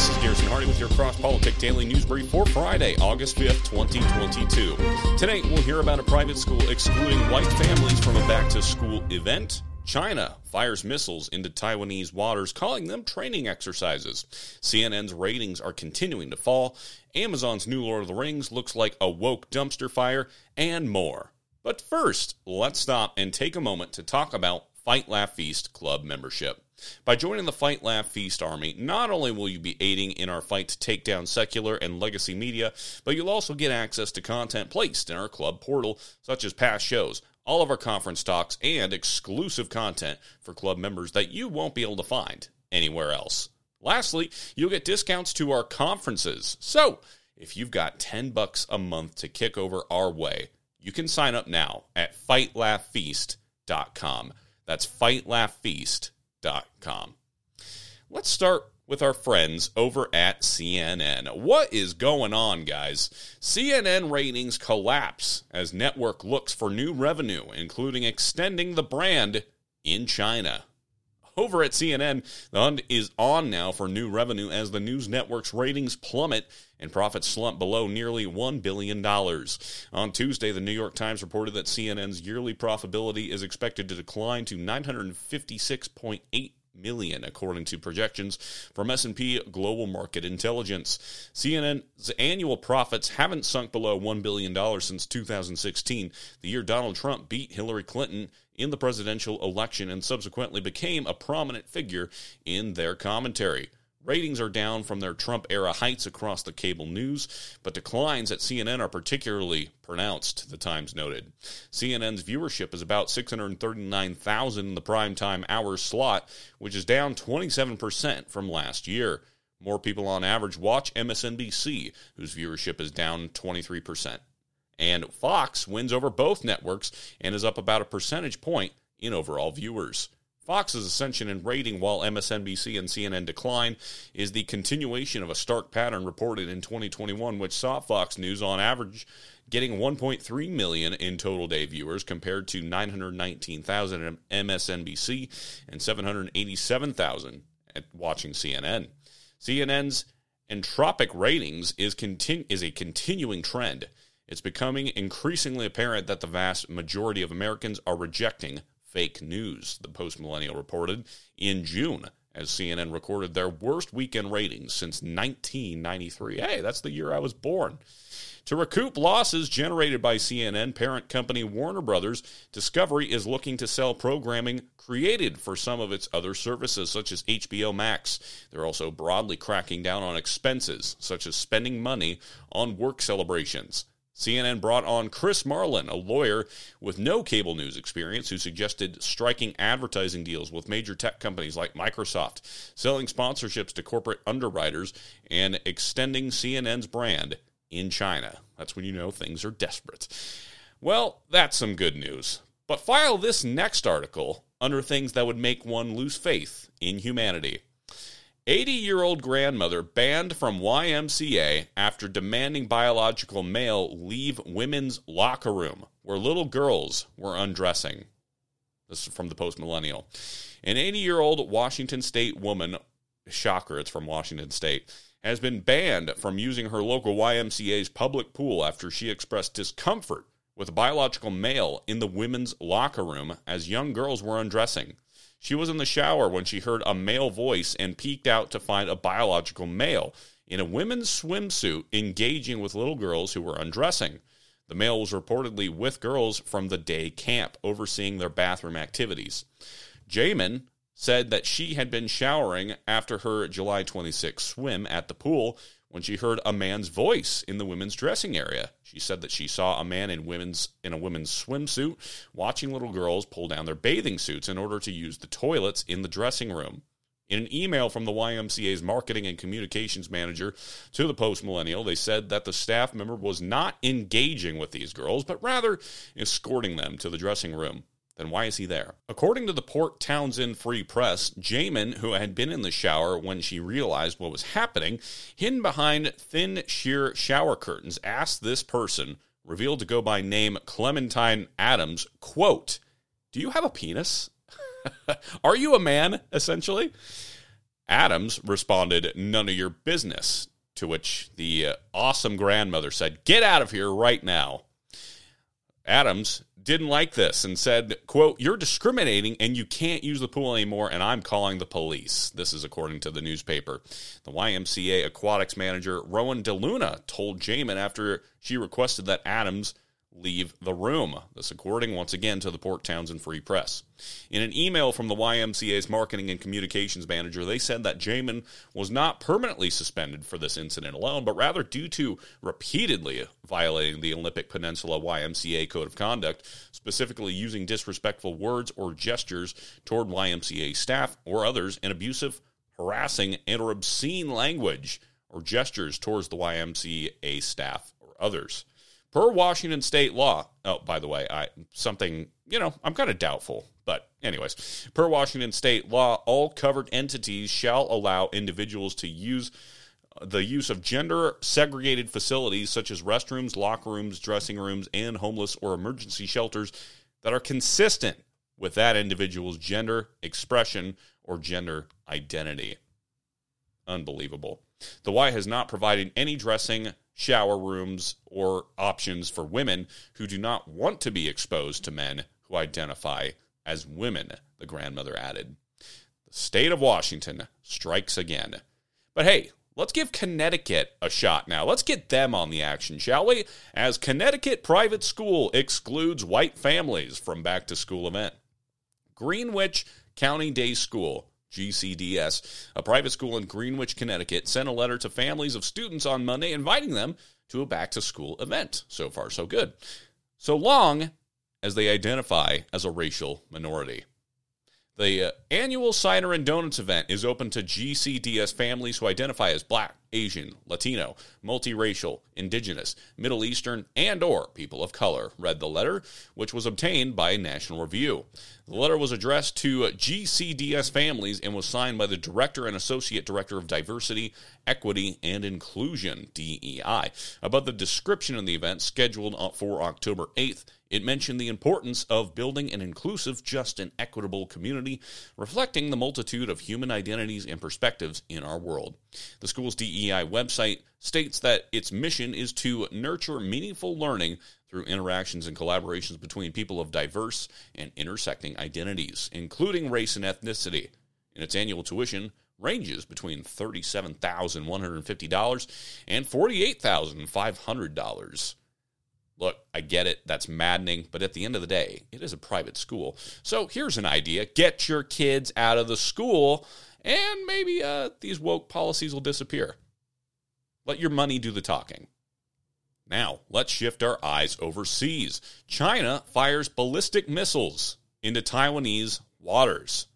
This is Garrison Hardy with your Cross Politic Daily News Brief for Friday, August 5th, 2022. Today, we'll hear about a private school excluding white families from a back to school event. China fires missiles into Taiwanese waters, calling them training exercises. CNN's ratings are continuing to fall. Amazon's new Lord of the Rings looks like a woke dumpster fire, and more. But first, let's stop and take a moment to talk about Fight Laugh Feast Club membership. By joining the Fight Laugh Feast Army, not only will you be aiding in our fight to take down secular and legacy media, but you'll also get access to content placed in our club portal, such as past shows, all of our conference talks, and exclusive content for club members that you won't be able to find anywhere else. Lastly, you'll get discounts to our conferences. So, if you've got 10 bucks a month to kick over our way, you can sign up now at fightlaughfeast.com. That's fightlaughfeast.com. Let's start with our friends over at CNN. What is going on, guys? CNN ratings collapse as network looks for new revenue, including extending the brand in China. Over at CNN, the hunt is on now for new revenue as the news network's ratings plummet and profits slump below nearly $1 billion. On Tuesday, the New York Times reported that CNN's yearly profitability is expected to decline to 956.8 million according to projections from S&P Global Market Intelligence. CNN's annual profits haven't sunk below 1 billion dollars since 2016, the year Donald Trump beat Hillary Clinton in the presidential election and subsequently became a prominent figure in their commentary. Ratings are down from their Trump era heights across the cable news, but declines at CNN are particularly pronounced, the Times noted. CNN's viewership is about 639,000 in the primetime hour slot, which is down 27% from last year. More people on average watch MSNBC, whose viewership is down 23%. And Fox wins over both networks and is up about a percentage point in overall viewers. Fox's ascension in rating while MSNBC and CNN decline is the continuation of a stark pattern reported in 2021, which saw Fox News on average getting 1.3 million in total day viewers compared to 919,000 at MSNBC and 787,000 at watching CNN. CNN's entropic ratings is, continu- is a continuing trend. It's becoming increasingly apparent that the vast majority of Americans are rejecting fake news, the Post Millennial reported in June as CNN recorded their worst weekend ratings since 1993. Hey, that's the year I was born. To recoup losses generated by CNN, parent company Warner Brothers Discovery is looking to sell programming created for some of its other services, such as HBO Max. They're also broadly cracking down on expenses, such as spending money on work celebrations. CNN brought on Chris Marlin, a lawyer with no cable news experience, who suggested striking advertising deals with major tech companies like Microsoft, selling sponsorships to corporate underwriters, and extending CNN's brand in China. That's when you know things are desperate. Well, that's some good news. But file this next article under things that would make one lose faith in humanity. 80 year old grandmother banned from YMCA after demanding biological male leave women's locker room where little girls were undressing. This is from the post millennial. An 80 year old Washington State woman, shocker, it's from Washington State, has been banned from using her local YMCA's public pool after she expressed discomfort with a biological male in the women's locker room as young girls were undressing. She was in the shower when she heard a male voice and peeked out to find a biological male in a women's swimsuit engaging with little girls who were undressing. The male was reportedly with girls from the day camp, overseeing their bathroom activities. Jaman said that she had been showering after her July 26 swim at the pool when she heard a man's voice in the women's dressing area. She said that she saw a man in women's in a women's swimsuit watching little girls pull down their bathing suits in order to use the toilets in the dressing room. In an email from the YMCA's marketing and communications manager to the Post Millennial, they said that the staff member was not engaging with these girls, but rather escorting them to the dressing room then why is he there? According to the Port Townsend Free Press, Jaman, who had been in the shower when she realized what was happening, hidden behind thin, sheer shower curtains, asked this person, revealed to go by name Clementine Adams, quote, Do you have a penis? Are you a man, essentially? Adams responded, None of your business. To which the uh, awesome grandmother said, Get out of here right now. Adams didn't like this and said, quote, You're discriminating and you can't use the pool anymore, and I'm calling the police. This is according to the newspaper. The YMCA aquatics manager, Rowan DeLuna, told Jaman after she requested that Adams leave the room. This according once again to the Port Townsend Free Press. In an email from the YMCA's marketing and communications manager, they said that Jaman was not permanently suspended for this incident alone, but rather due to repeatedly violating the Olympic Peninsula YMCA code of conduct, specifically using disrespectful words or gestures toward YMCA staff or others in abusive, harassing, and or obscene language or gestures towards the YMCA staff or others. Per Washington state law, oh, by the way, I something, you know, I'm kind of doubtful, but anyways, per Washington state law, all covered entities shall allow individuals to use uh, the use of gender segregated facilities such as restrooms, locker rooms, dressing rooms, and homeless or emergency shelters that are consistent with that individual's gender expression or gender identity. Unbelievable. The Y has not provided any dressing shower rooms or options for women who do not want to be exposed to men who identify as women, the grandmother added. The state of Washington strikes again. But hey, let's give Connecticut a shot now. Let's get them on the action, shall we? As Connecticut private school excludes white families from back to school event. Greenwich Country Day School GCDS, a private school in Greenwich, Connecticut, sent a letter to families of students on Monday inviting them to a back to school event. So far, so good. So long as they identify as a racial minority. The uh, annual Cider and Donuts event is open to GCDS families who identify as Black, Asian, Latino, multiracial, Indigenous, Middle Eastern, and or people of color, read the letter, which was obtained by National Review. The letter was addressed to GCDS families and was signed by the Director and Associate Director of Diversity, Equity, and Inclusion, DEI. About the description of the event scheduled for October 8th, it mentioned the importance of building an inclusive, just, and equitable community, reflecting the multitude of human identities and perspectives in our world. The school's DEI website states that its mission is to nurture meaningful learning through interactions and collaborations between people of diverse and intersecting identities, including race and ethnicity. In its annual tuition, ranges between $37,150 and $48,500. Look, I get it. That's maddening. But at the end of the day, it is a private school. So here's an idea get your kids out of the school, and maybe uh, these woke policies will disappear. Let your money do the talking. Now, let's shift our eyes overseas. China fires ballistic missiles into Taiwanese waters.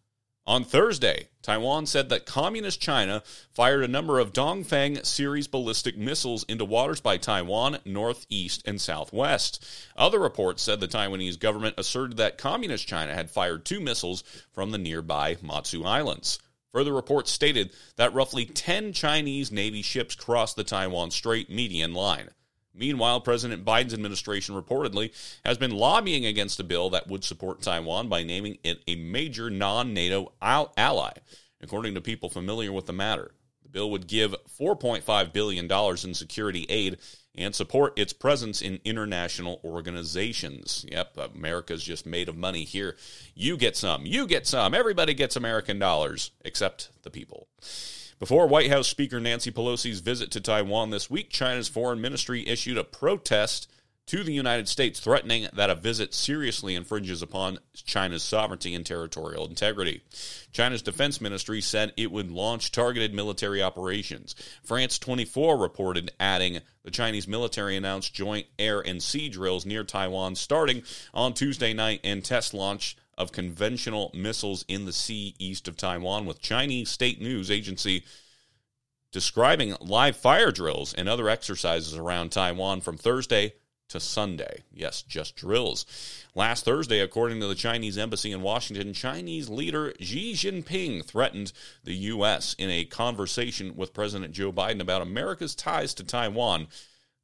On Thursday, Taiwan said that Communist China fired a number of Dongfeng series ballistic missiles into waters by Taiwan, northeast, and southwest. Other reports said the Taiwanese government asserted that Communist China had fired two missiles from the nearby Matsu Islands. Further reports stated that roughly 10 Chinese Navy ships crossed the Taiwan Strait median line. Meanwhile, President Biden's administration reportedly has been lobbying against a bill that would support Taiwan by naming it a major non NATO ally. According to people familiar with the matter, the bill would give $4.5 billion in security aid and support its presence in international organizations. Yep, America's just made of money here. You get some, you get some, everybody gets American dollars, except the people. Before White House Speaker Nancy Pelosi's visit to Taiwan this week, China's foreign ministry issued a protest to the United States, threatening that a visit seriously infringes upon China's sovereignty and territorial integrity. China's defense ministry said it would launch targeted military operations. France 24 reported, adding, the Chinese military announced joint air and sea drills near Taiwan starting on Tuesday night and test launch of conventional missiles in the sea east of Taiwan, with Chinese state news agency describing live fire drills and other exercises around Taiwan from Thursday to Sunday. Yes, just drills. Last Thursday, according to the Chinese embassy in Washington, Chinese leader Xi Jinping threatened the U.S. in a conversation with President Joe Biden about America's ties to Taiwan.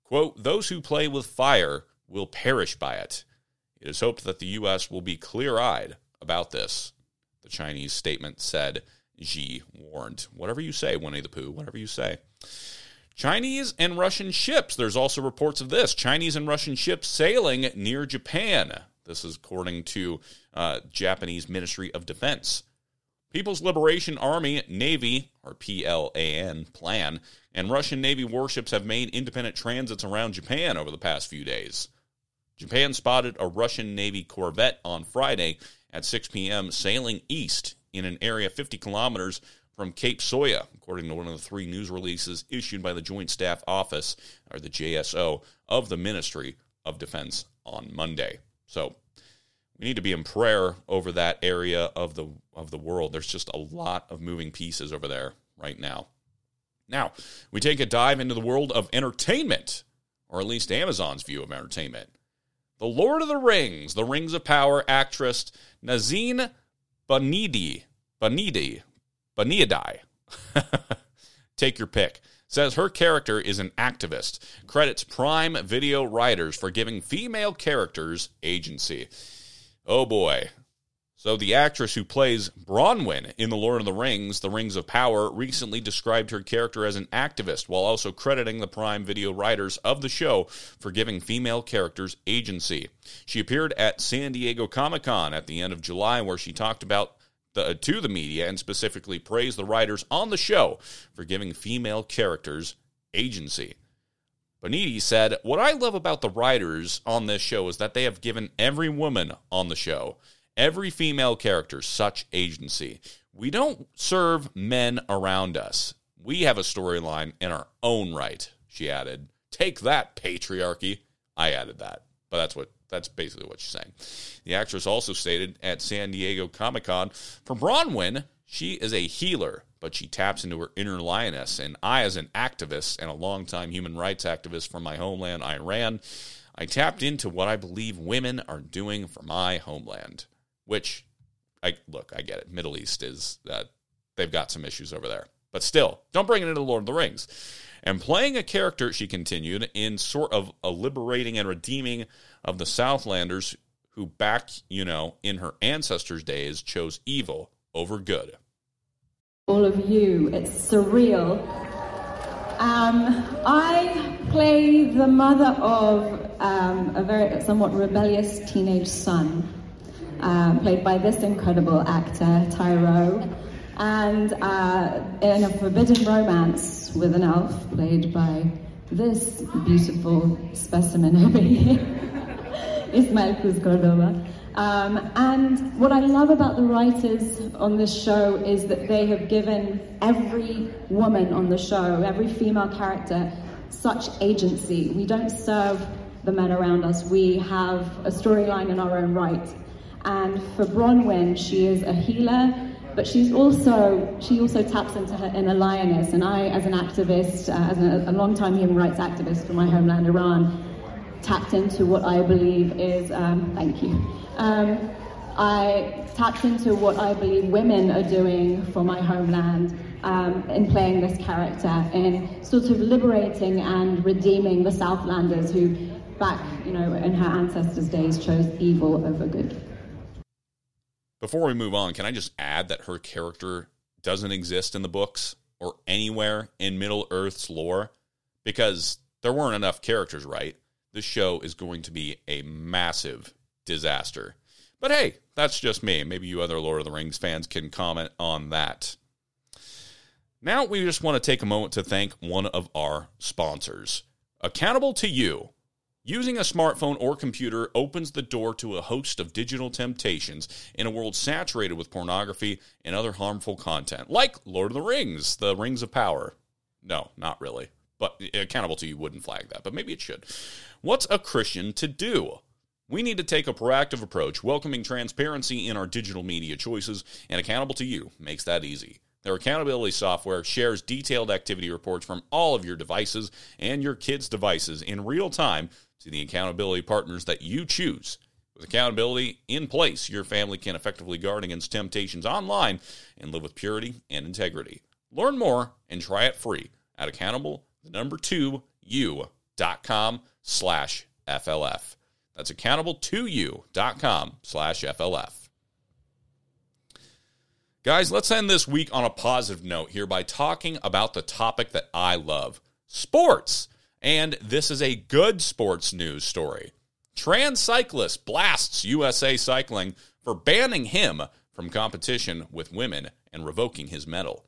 Quote, those who play with fire will perish by it. It is hoped that the U.S. will be clear eyed about this, the Chinese statement said. Xi warned. Whatever you say, Winnie the Pooh, whatever you say. Chinese and Russian ships. There's also reports of this. Chinese and Russian ships sailing near Japan. This is according to uh, Japanese Ministry of Defense. People's Liberation Army, Navy, or PLAN, plan, and Russian Navy warships have made independent transits around Japan over the past few days. Japan spotted a Russian Navy corvette on Friday at 6 p.m. sailing east in an area 50 kilometers from Cape Soya, according to one of the three news releases issued by the Joint Staff Office, or the JSO, of the Ministry of Defense on Monday. So we need to be in prayer over that area of the of the world. There's just a lot of moving pieces over there right now. Now, we take a dive into the world of entertainment, or at least Amazon's view of entertainment. The Lord of the Rings, the Rings of Power actress Nazine Banidi, Banidi, Banidi, take your pick, says her character is an activist, credits Prime Video writers for giving female characters agency. Oh boy. So, the actress who plays Bronwyn in The Lord of the Rings, The Rings of Power, recently described her character as an activist while also crediting the Prime Video writers of the show for giving female characters agency. She appeared at San Diego Comic Con at the end of July, where she talked about the, uh, to the media and specifically praised the writers on the show for giving female characters agency. Boniti said, What I love about the writers on this show is that they have given every woman on the show, every female character, such agency. We don't serve men around us. We have a storyline in our own right, she added. Take that, patriarchy. I added that, but that's what that's basically what she's saying. The actress also stated at San Diego Comic Con for Bronwyn, she is a healer but she taps into her inner lioness. And I, as an activist and a longtime human rights activist from my homeland, Iran, I tapped into what I believe women are doing for my homeland. Which, I look, I get it. Middle East is uh, they've got some issues over there, but still, don't bring it into Lord of the Rings. And playing a character, she continued, in sort of a liberating and redeeming of the Southlanders who back, you know, in her ancestors' days chose evil over good all of you. It's surreal. Um, I play the mother of um, a very somewhat rebellious teenage son, um, played by this incredible actor, Tyroe, and uh, in a forbidden romance with an elf, played by this beautiful specimen over here, Ismael Cruz Cordova. Um, and what I love about the writers on this show is that they have given every woman on the show, every female character, such agency. We don't serve the men around us, we have a storyline in our own right. And for Bronwyn, she is a healer, but she's also she also taps into her inner lioness. And I, as an activist, uh, as a, a long-time human rights activist for my homeland, Iran, tapped into what I believe is um, thank you um, I tapped into what I believe women are doing for my homeland um, in playing this character, in sort of liberating and redeeming the Southlanders who, back you know, in her ancestors' days, chose evil over good. Before we move on, can I just add that her character doesn't exist in the books or anywhere in Middle Earth's lore because there weren't enough characters, right? This show is going to be a massive disaster. But hey, that's just me. Maybe you other Lord of the Rings fans can comment on that. Now we just want to take a moment to thank one of our sponsors. Accountable to you. Using a smartphone or computer opens the door to a host of digital temptations in a world saturated with pornography and other harmful content, like Lord of the Rings, The Rings of Power. No, not really. But eh, accountable to you wouldn't flag that, but maybe it should. What's a Christian to do? We need to take a proactive approach, welcoming transparency in our digital media choices, and accountable to you makes that easy. Their accountability software shares detailed activity reports from all of your devices and your kids' devices in real time to the accountability partners that you choose. With accountability in place, your family can effectively guard against temptations online and live with purity and integrity. Learn more and try it free at accountable the number two you.com slash FLF. That's accountable to you.com slash FLF. Guys, let's end this week on a positive note here by talking about the topic that I love sports. And this is a good sports news story. Trans cyclist blasts USA Cycling for banning him from competition with women and revoking his medal.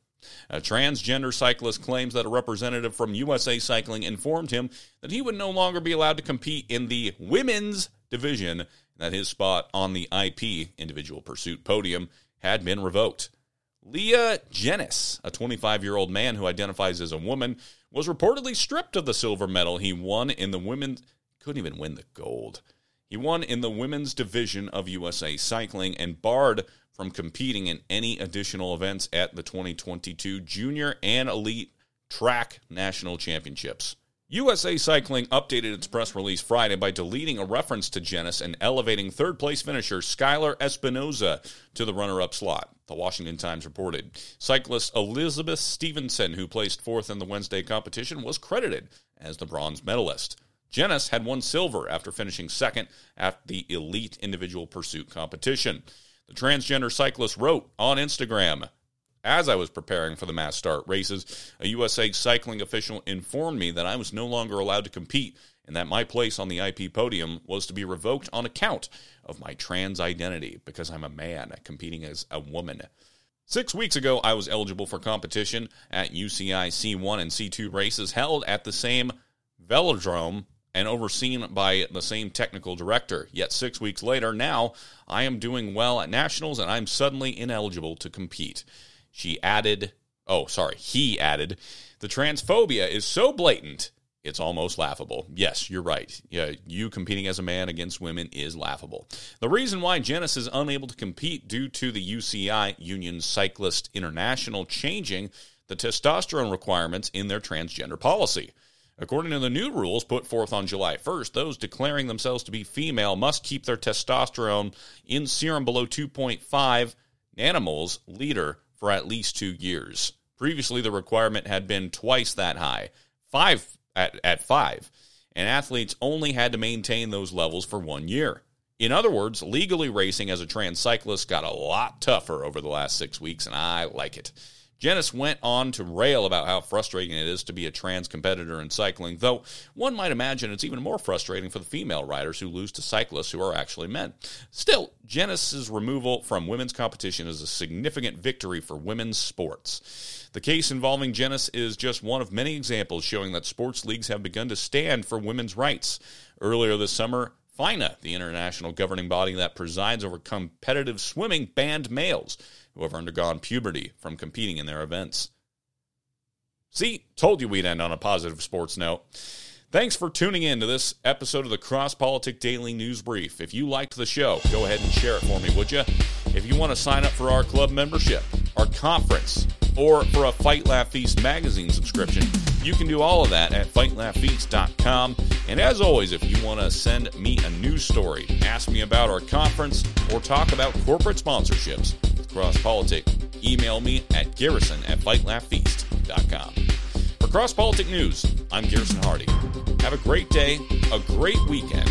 A transgender cyclist claims that a representative from USA Cycling informed him that he would no longer be allowed to compete in the women's division, and that his spot on the IP individual pursuit podium had been revoked. Leah Jenis, a 25 year old man who identifies as a woman, was reportedly stripped of the silver medal he won in the women's. Couldn't even win the gold. He won in the women's division of USA Cycling and barred from competing in any additional events at the 2022 Junior and Elite Track National Championships. USA Cycling updated its press release Friday by deleting a reference to Jenis and elevating third place finisher Skylar Espinoza to the runner up slot, the Washington Times reported. Cyclist Elizabeth Stevenson, who placed fourth in the Wednesday competition, was credited as the bronze medalist. Jenis had won silver after finishing second at the elite individual pursuit competition. The transgender cyclist wrote on Instagram, as I was preparing for the mass start races, a USA cycling official informed me that I was no longer allowed to compete and that my place on the IP podium was to be revoked on account of my trans identity because I'm a man competing as a woman. Six weeks ago, I was eligible for competition at UCI C1 and C2 races held at the same velodrome and overseen by the same technical director. Yet six weeks later, now I am doing well at nationals and I'm suddenly ineligible to compete. She added, oh, sorry, he added, the transphobia is so blatant, it's almost laughable. Yes, you're right. Yeah, you competing as a man against women is laughable. The reason why Jenis is unable to compete due to the UCI Union Cyclist International changing the testosterone requirements in their transgender policy. According to the new rules put forth on July 1st, those declaring themselves to be female must keep their testosterone in serum below 2.5 nanomoles liter for at least two years. Previously, the requirement had been twice that high, five at, at five, and athletes only had to maintain those levels for one year. In other words, legally racing as a trans cyclist got a lot tougher over the last six weeks, and I like it. Jenis went on to rail about how frustrating it is to be a trans competitor in cycling, though one might imagine it's even more frustrating for the female riders who lose to cyclists who are actually men. Still, Jenis's removal from women's competition is a significant victory for women's sports. The case involving Jenis is just one of many examples showing that sports leagues have begun to stand for women's rights. Earlier this summer, FINA, the international governing body that presides over competitive swimming, banned males who have undergone puberty from competing in their events. See, told you we'd end on a positive sports note. Thanks for tuning in to this episode of the Cross Politic Daily News Brief. If you liked the show, go ahead and share it for me, would you? If you want to sign up for our club membership, our conference, or for a Fight Laugh Feast magazine subscription, you can do all of that at fightlaughfeast.com. And as always, if you want to send me a news story, ask me about our conference, or talk about corporate sponsorships with Cross Politic, email me at garrison at fightlaughfeast.com. For Cross Politic News, I'm Garrison Hardy. Have a great day, a great weekend,